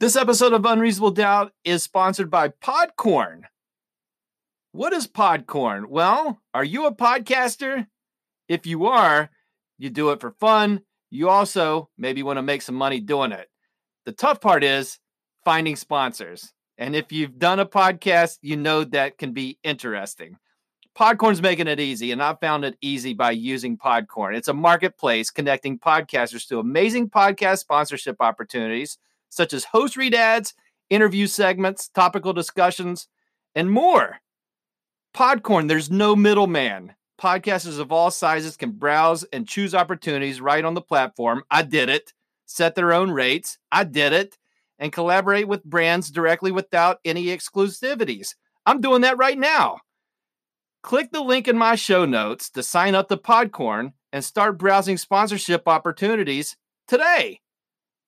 This episode of Unreasonable Doubt is sponsored by Podcorn. What is Podcorn? Well, are you a podcaster? If you are, you do it for fun. You also maybe want to make some money doing it. The tough part is finding sponsors. And if you've done a podcast, you know that can be interesting. Podcorn's making it easy, and I found it easy by using Podcorn. It's a marketplace connecting podcasters to amazing podcast sponsorship opportunities such as host read ads, interview segments, topical discussions, and more. Podcorn, there's no middleman. Podcasters of all sizes can browse and choose opportunities right on the platform. I did it. Set their own rates. I did it. And collaborate with brands directly without any exclusivities. I'm doing that right now. Click the link in my show notes to sign up to Podcorn and start browsing sponsorship opportunities today.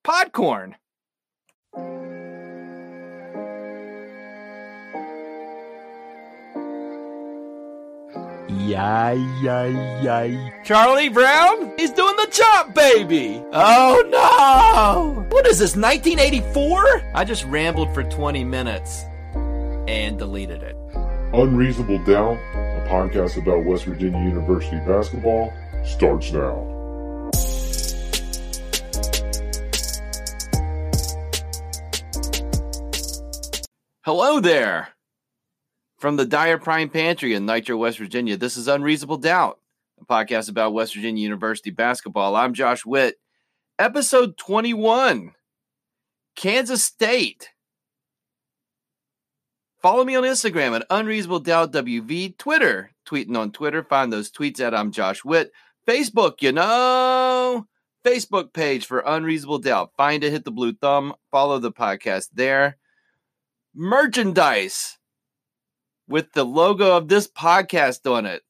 Podcorn. Yay, yay, yay. Charlie Brown? He's doing the chop, baby! Oh no! What is this, 1984? I just rambled for 20 minutes and deleted it. Unreasonable Doubt, a podcast about West Virginia University basketball, starts now. Hello there! From the Dyer Prime Pantry in Nitro, West Virginia, this is Unreasonable Doubt, a podcast about West Virginia University basketball. I'm Josh Witt. Episode 21 Kansas State. Follow me on Instagram at Unreasonable Doubt WV, Twitter, tweeting on Twitter. Find those tweets at I'm Josh Witt. Facebook, you know, Facebook page for Unreasonable Doubt. Find it, hit the blue thumb, follow the podcast there. Merchandise with the logo of this podcast on it.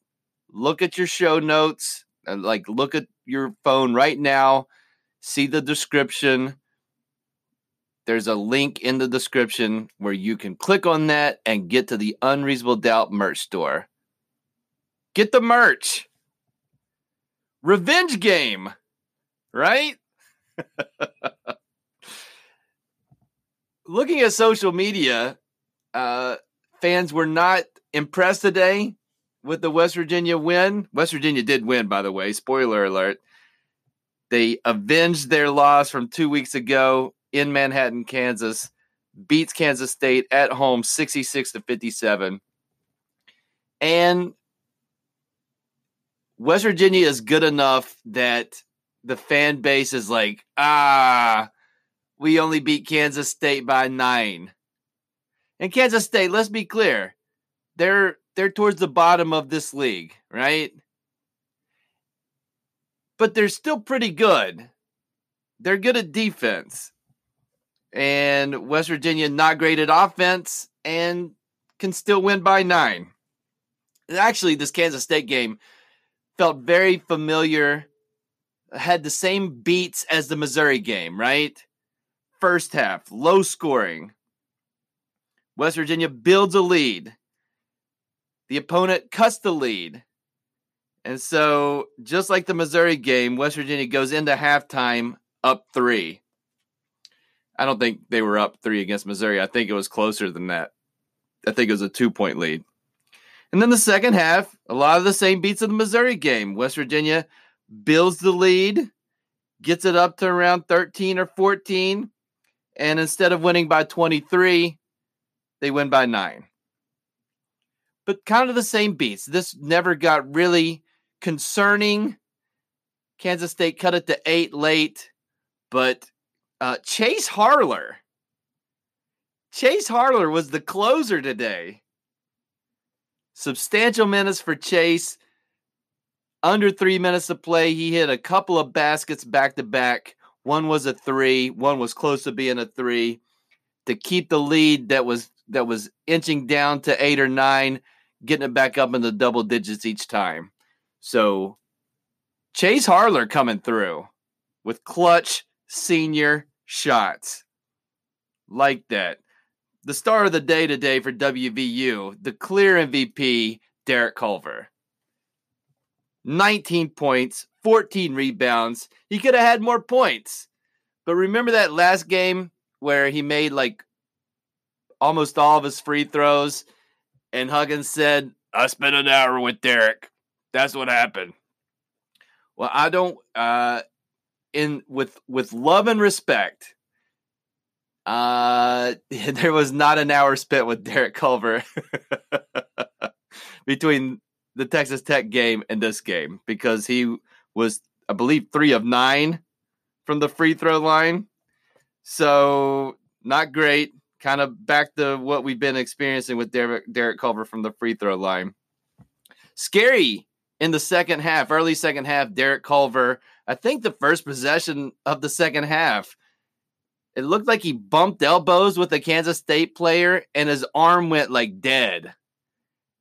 Look at your show notes like look at your phone right now, see the description. There's a link in the description where you can click on that and get to the Unreasonable Doubt merch store. Get the merch. Revenge game, right? Looking at social media, uh, fans were not impressed today with the West Virginia win. West Virginia did win, by the way. Spoiler alert. They avenged their loss from two weeks ago in Manhattan, Kansas, beats Kansas State at home 66 to 57. And West Virginia is good enough that the fan base is like, ah, we only beat Kansas State by nine. And Kansas State, let's be clear, they're they're towards the bottom of this league, right? But they're still pretty good. They're good at defense. And West Virginia not great at offense and can still win by 9. And actually this Kansas State game felt very familiar had the same beats as the Missouri game, right? First half, low scoring, West Virginia builds a lead. The opponent cuts the lead. And so, just like the Missouri game, West Virginia goes into halftime up three. I don't think they were up three against Missouri. I think it was closer than that. I think it was a two point lead. And then the second half, a lot of the same beats of the Missouri game. West Virginia builds the lead, gets it up to around 13 or 14. And instead of winning by 23, they win by nine. But kind of the same beats. This never got really concerning. Kansas State cut it to eight late, but uh, Chase Harler. Chase Harler was the closer today. Substantial minutes for Chase. Under three minutes to play, he hit a couple of baskets back to back. One was a three, one was close to being a three to keep the lead that was that was inching down to eight or nine, getting it back up in the double digits each time. So Chase Harler coming through with clutch senior shots. Like that. The star of the day today for WVU, the clear MVP, Derek Culver. 19 points, 14 rebounds. He could have had more points. But remember that last game where he made like almost all of his free throws, and Huggins said, "I spent an hour with Derek. That's what happened." Well, I don't. Uh, in with with love and respect, uh, there was not an hour spent with Derek Culver between the Texas Tech game and this game because he was, I believe, three of nine from the free throw line. So not great. Kind of back to what we've been experiencing with Derek, Derek Culver from the free throw line. Scary in the second half, early second half. Derek Culver, I think the first possession of the second half, it looked like he bumped elbows with a Kansas State player and his arm went like dead.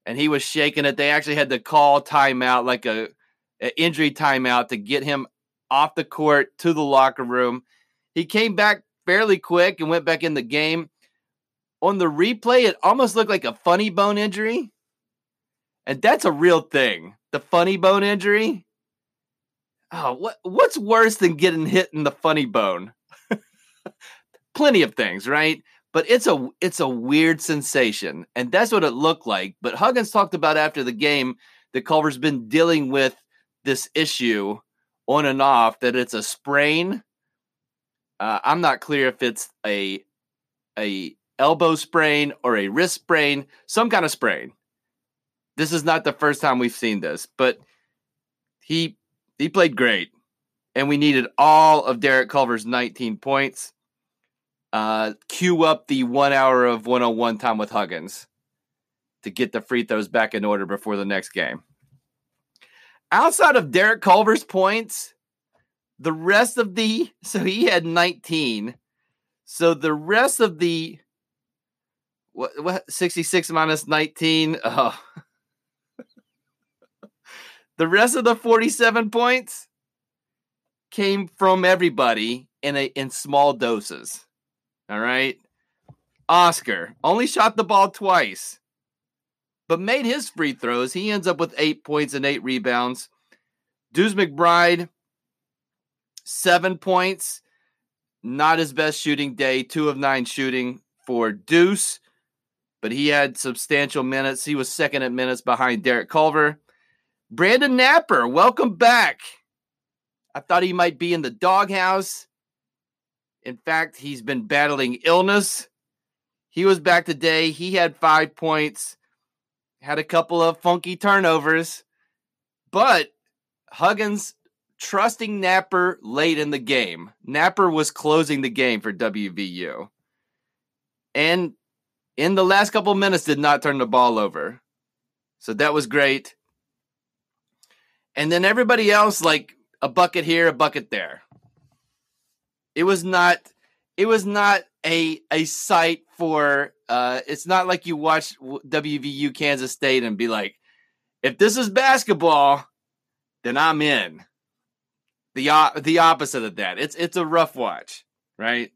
And he was shaking it. They actually had to call timeout, like a, a injury timeout, to get him off the court to the locker room. He came back fairly quick and went back in the game. On the replay, it almost looked like a funny bone injury. And that's a real thing. The funny bone injury. Oh, what what's worse than getting hit in the funny bone? Plenty of things, right? But it's a it's a weird sensation, and that's what it looked like. But Huggins talked about after the game that Culver's been dealing with this issue on and off. That it's a sprain. Uh, I'm not clear if it's a a elbow sprain or a wrist sprain, some kind of sprain. This is not the first time we've seen this, but he he played great, and we needed all of Derek Culver's 19 points. Uh, cue up the one hour of 101 time with Huggins to get the free throws back in order before the next game. Outside of Derek Culver's points, the rest of the so he had 19. So the rest of the what what 66 minus 19 oh the rest of the 47 points came from everybody in a in small doses. All right. Oscar only shot the ball twice, but made his free throws. He ends up with eight points and eight rebounds. Deuce McBride, seven points. Not his best shooting day. Two of nine shooting for Deuce, but he had substantial minutes. He was second at minutes behind Derek Culver. Brandon Knapper, welcome back. I thought he might be in the doghouse. In fact, he's been battling illness. He was back today. He had five points, had a couple of funky turnovers, but Huggins trusting Knapper late in the game. Knapper was closing the game for WVU. And in the last couple minutes did not turn the ball over. So that was great and then everybody else like a bucket here, a bucket there. It was not it was not a a sight for uh it's not like you watch WVU Kansas State and be like if this is basketball then I'm in. The the opposite of that. It's it's a rough watch, right?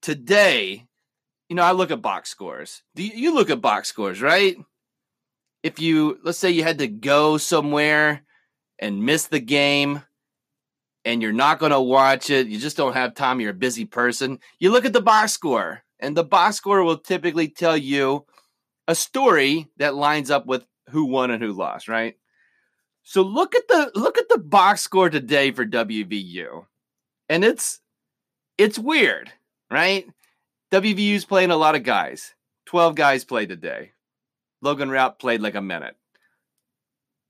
Today, you know, I look at box scores. Do you, you look at box scores, right? if you let's say you had to go somewhere and miss the game and you're not going to watch it, you just don't have time, you're a busy person, you look at the box score, and the box score will typically tell you a story that lines up with who won and who lost, right? So look at the look at the box score today for WVU. And it's it's weird, right? WVU's playing a lot of guys. 12 guys played today. Logan Routt played like a minute.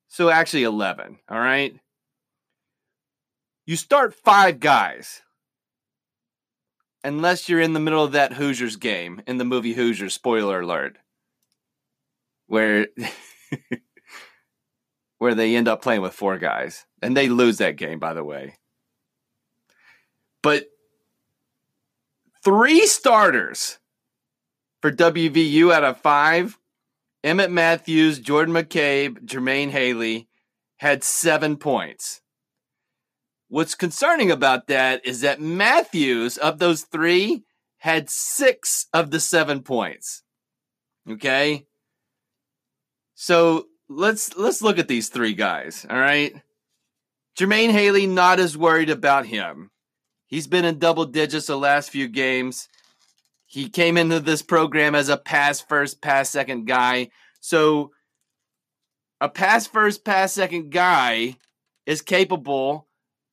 So actually 11, all right? You start five guys. Unless you're in the middle of that Hoosiers game in the movie Hoosiers, spoiler alert, where where they end up playing with four guys. And they lose that game, by the way. But three starters for WVU out of five Emmett Matthews, Jordan McCabe, Jermaine Haley had seven points. What's concerning about that is that Matthews, of those three, had six of the seven points. Okay. So let's let's look at these three guys. All right. Jermaine Haley, not as worried about him. He's been in double digits the last few games. He came into this program as a pass first, pass second guy. So, a pass first, pass second guy is capable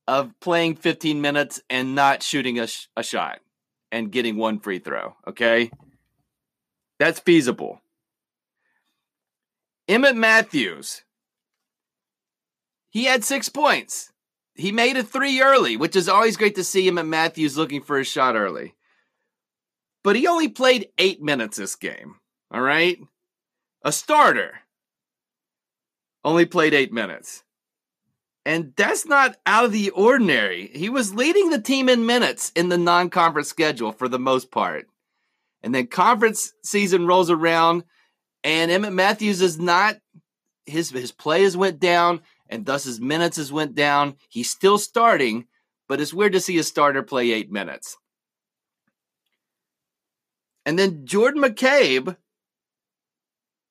of playing 15 minutes and not shooting a, sh- a shot and getting one free throw. Okay. That's feasible. Emmett Matthews, he had six points. He made a three early, which is always great to see Emmett Matthews looking for a shot early. But he only played eight minutes this game. All right. A starter only played eight minutes. And that's not out of the ordinary. He was leading the team in minutes in the non conference schedule for the most part. And then conference season rolls around, and Emmett Matthews is not, his, his play has went down, and thus his minutes has went down. He's still starting, but it's weird to see a starter play eight minutes. And then Jordan McCabe,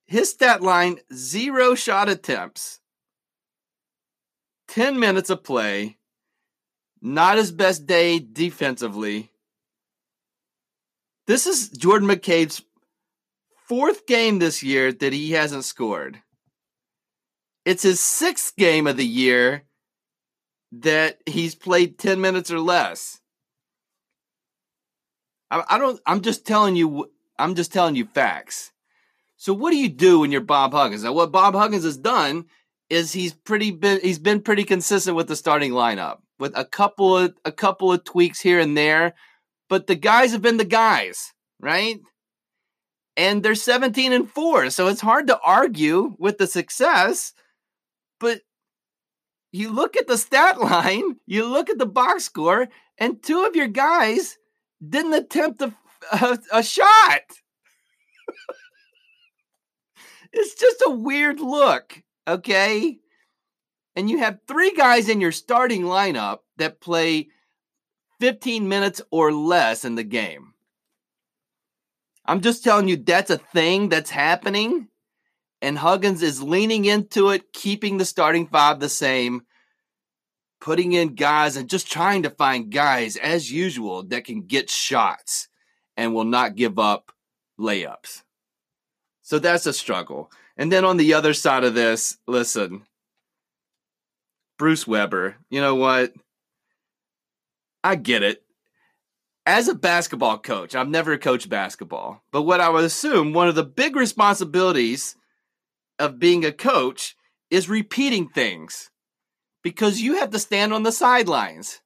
his stat line zero shot attempts, 10 minutes of play, not his best day defensively. This is Jordan McCabe's fourth game this year that he hasn't scored. It's his sixth game of the year that he's played 10 minutes or less. I, I don't, I'm just telling you, I'm just telling you facts. So what do you do when you're Bob Huggins? Now, what Bob Huggins has done is he's pretty been he's been pretty consistent with the starting lineup with a couple of a couple of tweaks here and there, but the guys have been the guys, right? And they're 17 and 4, so it's hard to argue with the success, but you look at the stat line, you look at the box score, and two of your guys didn't attempt a, a, a shot. it's just a weird look. Okay. And you have three guys in your starting lineup that play 15 minutes or less in the game. I'm just telling you that's a thing that's happening. And Huggins is leaning into it, keeping the starting five the same, putting in guys and just trying to find guys, as usual, that can get shots and will not give up layups. So that's a struggle. And then on the other side of this, listen, Bruce Weber, you know what? I get it. As a basketball coach, I've never coached basketball, but what I would assume one of the big responsibilities of being a coach is repeating things because you have to stand on the sidelines.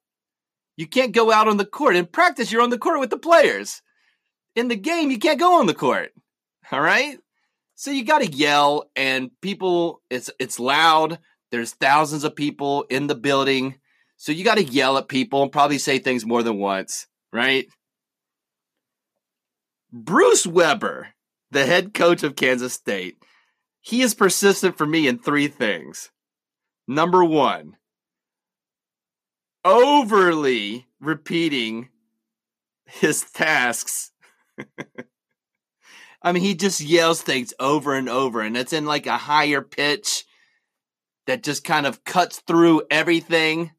You can't go out on the court. In practice, you're on the court with the players. In the game, you can't go on the court. All right? So you got to yell, and people, it's it's loud. There's thousands of people in the building, so you got to yell at people and probably say things more than once, right? Bruce Weber, the head coach of Kansas State, he is persistent for me in three things. Number one, overly repeating his tasks I mean, he just yells things over and over, and it's in like a higher pitch that just kind of cuts through everything.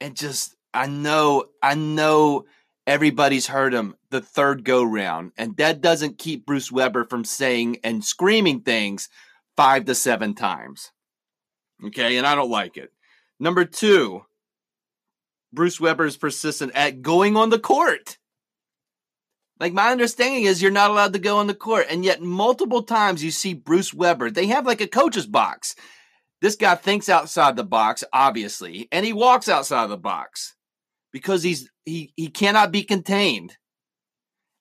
And just, I know, I know everybody's heard him the third go round, and that doesn't keep Bruce Weber from saying and screaming things five to seven times. Okay, and I don't like it. Number two, Bruce Weber is persistent at going on the court. Like my understanding is you're not allowed to go on the court. And yet multiple times you see Bruce Weber. They have like a coach's box. This guy thinks outside the box, obviously, and he walks outside of the box because he's he he cannot be contained.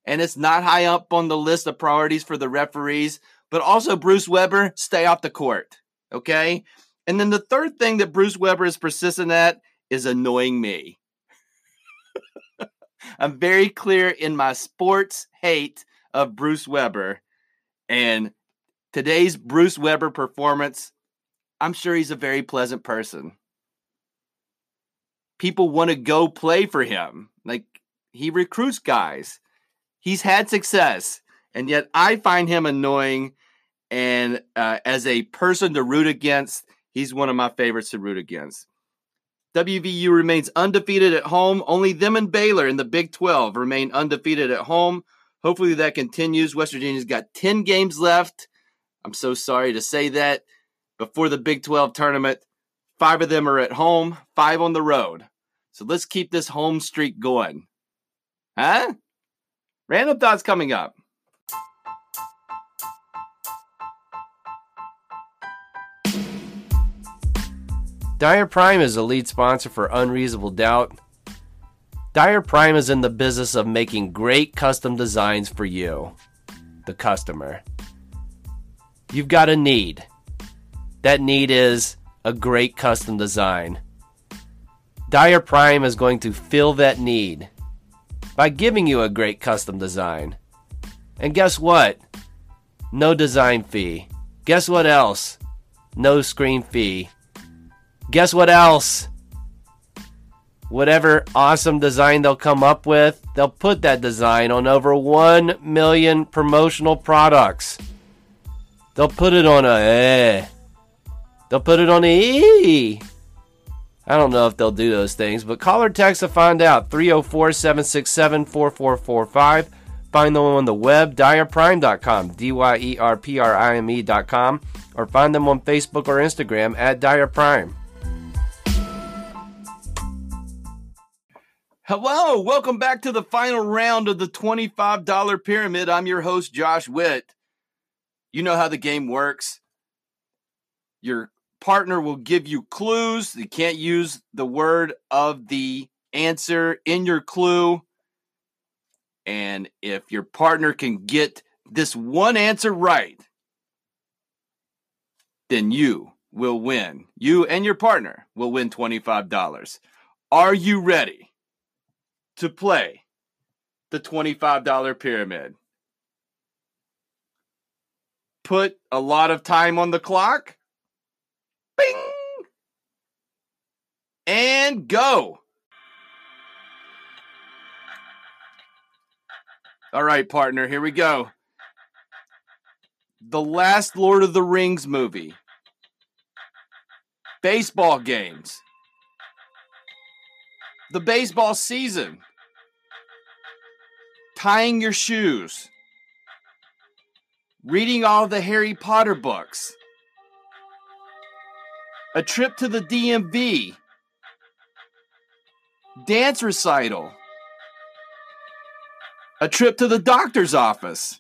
And it's not high up on the list of priorities for the referees, but also Bruce Weber, stay off the court. Okay? And then the third thing that Bruce Weber is persistent at is annoying me. I'm very clear in my sports hate of Bruce Weber. And today's Bruce Weber performance, I'm sure he's a very pleasant person. People want to go play for him. Like he recruits guys. He's had success. And yet I find him annoying. And uh, as a person to root against, he's one of my favorites to root against. WVU remains undefeated at home. Only them and Baylor in the Big 12 remain undefeated at home. Hopefully that continues. West Virginia's got 10 games left. I'm so sorry to say that. Before the Big 12 tournament, five of them are at home, five on the road. So let's keep this home streak going. Huh? Random thoughts coming up. Dyer Prime is a lead sponsor for Unreasonable Doubt. Dyer Prime is in the business of making great custom designs for you, the customer. You've got a need. That need is a great custom design. Dyer Prime is going to fill that need by giving you a great custom design. And guess what? No design fee. Guess what else? No screen fee. Guess what else? Whatever awesome design they'll come up with, they'll put that design on over 1 million promotional products. They'll put it on a eh. They'll put it on the E. I don't know if they'll do those things, but call or text to find out. 304 767 4445. Find them on the web, dyerprime.com, D Y E R P R I M E.com, or find them on Facebook or Instagram at Dyer Prime. Hello, welcome back to the final round of the $25 pyramid. I'm your host, Josh Witt. You know how the game works. Your partner will give you clues. You can't use the word of the answer in your clue. And if your partner can get this one answer right, then you will win. You and your partner will win $25. Are you ready? to play the $25 pyramid. Put a lot of time on the clock. Bing! And go. All right, partner, here we go. The last Lord of the Rings movie. Baseball games. The baseball season tying your shoes, reading all the Harry Potter books, a trip to the DMV, dance recital, a trip to the doctor's office.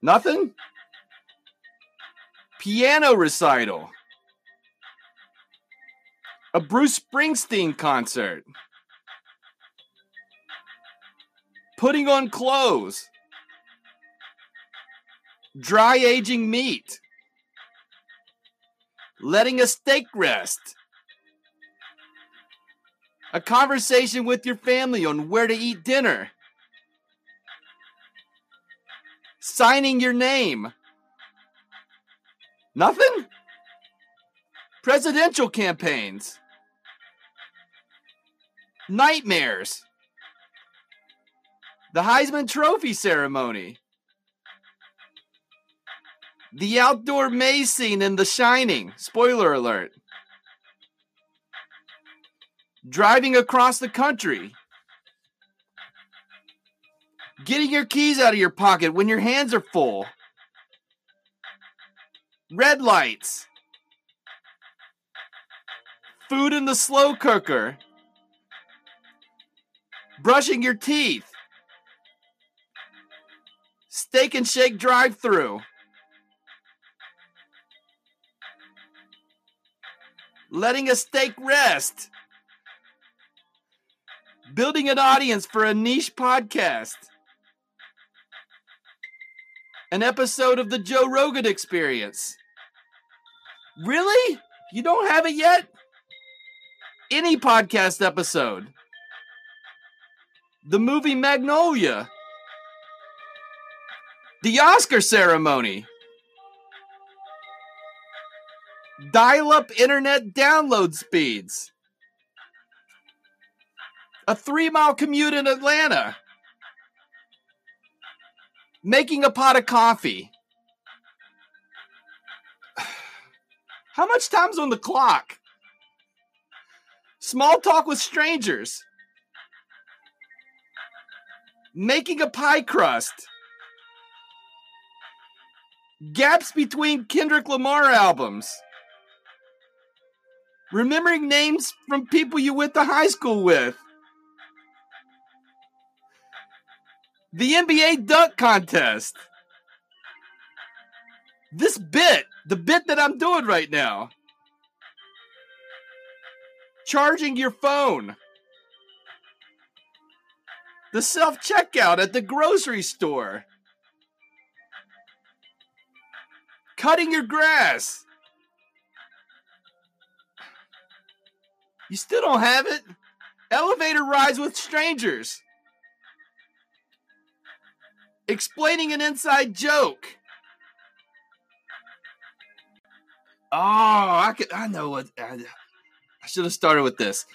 Nothing? Piano recital. A Bruce Springsteen concert. putting on clothes, dry aging meat, letting a steak rest, a conversation with your family on where to eat dinner, signing your name. Nothing? Presidential campaigns. Nightmares the Heisman Trophy ceremony, the outdoor maze scene in The Shining. Spoiler alert. Driving across the country. Getting your keys out of your pocket when your hands are full. Red lights. Food in the slow cooker. Brushing your teeth. Steak and Shake drive through. Letting a steak rest. Building an audience for a niche podcast. An episode of the Joe Rogan experience. Really? You don't have it yet? Any podcast episode. The movie Magnolia. The Oscar ceremony. Dial up internet download speeds. A three mile commute in Atlanta. Making a pot of coffee. How much time's on the clock? Small talk with strangers. Making a pie crust. Gaps between Kendrick Lamar albums. Remembering names from people you went to high school with. The NBA dunk contest. This bit, the bit that I'm doing right now. Charging your phone. The self checkout at the grocery store. Cutting your grass. You still don't have it? Elevator rides with strangers. Explaining an inside joke. Oh, I could. I know what. I, I should have started with this.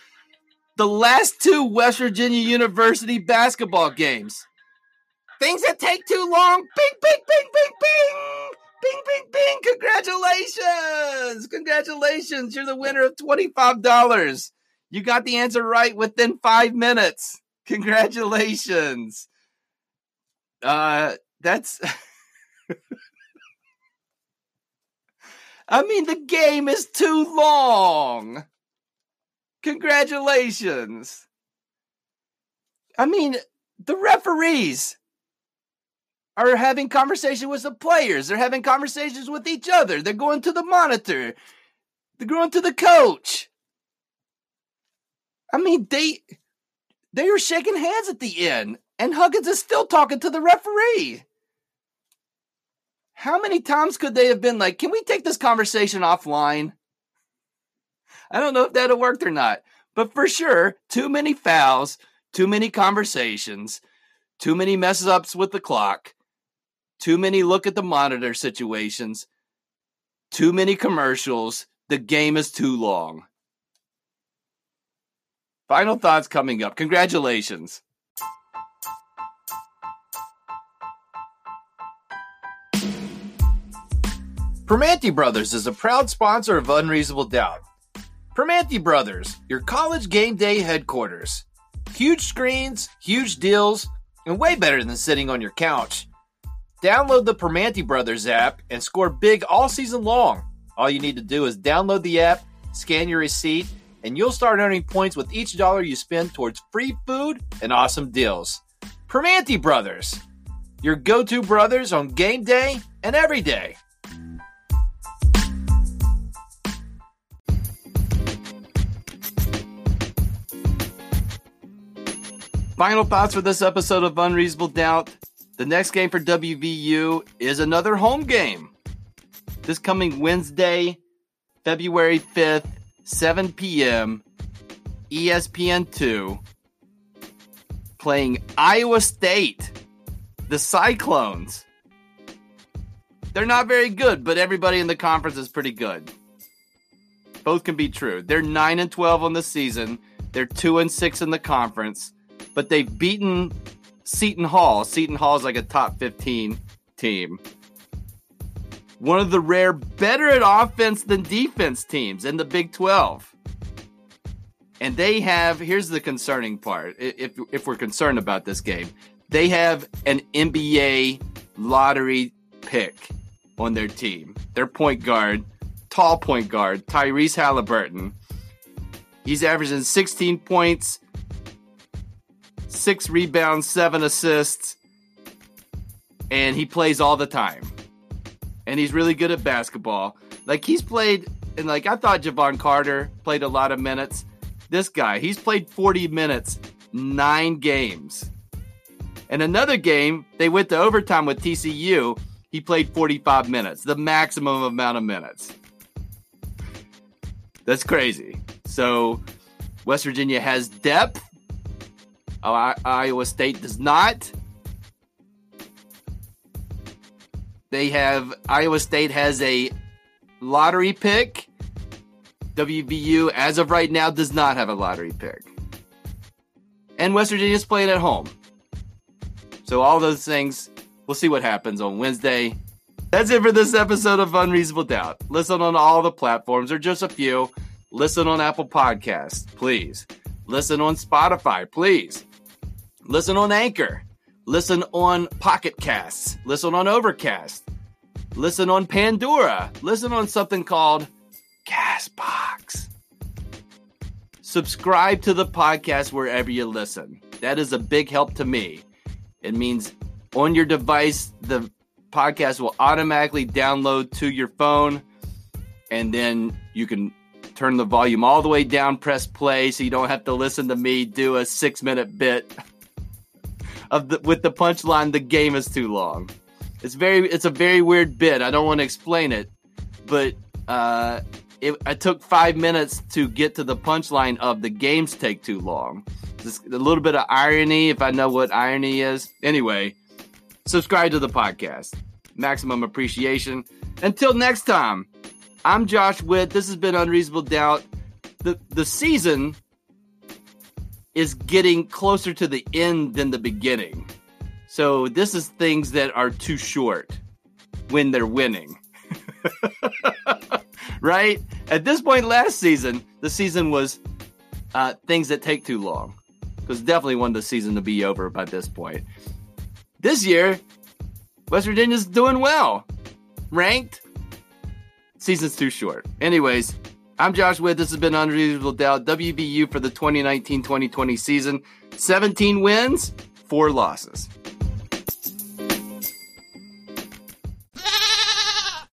The last two West Virginia University basketball games. Things that take too long. Bing, bing, bing, bing, bing. Bing, bing, bing. Congratulations. Congratulations. You're the winner of $25. You got the answer right within five minutes. Congratulations. Uh, that's. I mean, the game is too long. Congratulations. I mean, the referees are having conversation with the players. They're having conversations with each other. They're going to the monitor. They're going to the coach. I mean, they they are shaking hands at the end, and Huggins is still talking to the referee. How many times could they have been like, can we take this conversation offline? I don't know if that worked or not, but for sure, too many fouls, too many conversations, too many messes ups with the clock, too many look at the monitor situations, too many commercials. The game is too long. Final thoughts coming up. Congratulations. Primanti Brothers is a proud sponsor of Unreasonable Doubt. Primanti Brothers, your college game day headquarters. Huge screens, huge deals, and way better than sitting on your couch. Download the Primanti Brothers app and score big all season long. All you need to do is download the app, scan your receipt, and you'll start earning points with each dollar you spend towards free food and awesome deals. Primanti Brothers, your go to brothers on game day and every day. Final thoughts for this episode of Unreasonable Doubt. The next game for WVU is another home game. This coming Wednesday, February 5th, 7 p.m., ESPN 2, playing Iowa State, the Cyclones. They're not very good, but everybody in the conference is pretty good. Both can be true. They're 9 and 12 on the season. They're 2 and 6 in the conference but they've beaten Seton Hall. Seton Hall is like a top 15 team. One of the rare better at offense than defense teams in the Big 12. And they have, here's the concerning part if, if we're concerned about this game, they have an NBA lottery pick on their team. Their point guard, tall point guard, Tyrese Halliburton. He's averaging 16 points, six rebounds, seven assists, and he plays all the time. And he's really good at basketball. Like he's played, and like I thought Jevon Carter played a lot of minutes. This guy, he's played 40 minutes, nine games. And another game, they went to overtime with TCU. He played 45 minutes, the maximum amount of minutes. That's crazy. So, West Virginia has depth Oh, Iowa State does not. They have Iowa State has a lottery pick. WVU, as of right now, does not have a lottery pick. And West Virginia's playing at home. So, all those things, we'll see what happens on Wednesday. That's it for this episode of Unreasonable Doubt. Listen on all the platforms, or just a few. Listen on Apple Podcasts, please. Listen on Spotify, please. Listen on Anchor. Listen on Pocket Casts. Listen on Overcast. Listen on Pandora. Listen on something called Castbox. Subscribe to the podcast wherever you listen. That is a big help to me. It means on your device, the podcast will automatically download to your phone, and then you can turn the volume all the way down, press play, so you don't have to listen to me do a six minute bit of the with the punchline. The game is too long. It's very, it's a very weird bit. I don't want to explain it, but uh, it, I took five minutes to get to the punchline of the games take too long. Just a little bit of irony, if I know what irony is. Anyway, subscribe to the podcast. Maximum appreciation. Until next time, I'm Josh Witt. This has been Unreasonable Doubt. The the season is getting closer to the end than the beginning. So this is things that are too short when they're winning. right? At this point last season, the season was uh, things that take too long. Because definitely wanted the season to be over by this point. This year, West Virginia's doing well. Ranked. Season's too short. Anyways, I'm Josh Witt. This has been Unreasonable Doubt. WVU for the 2019 2020 season. 17 wins, 4 losses.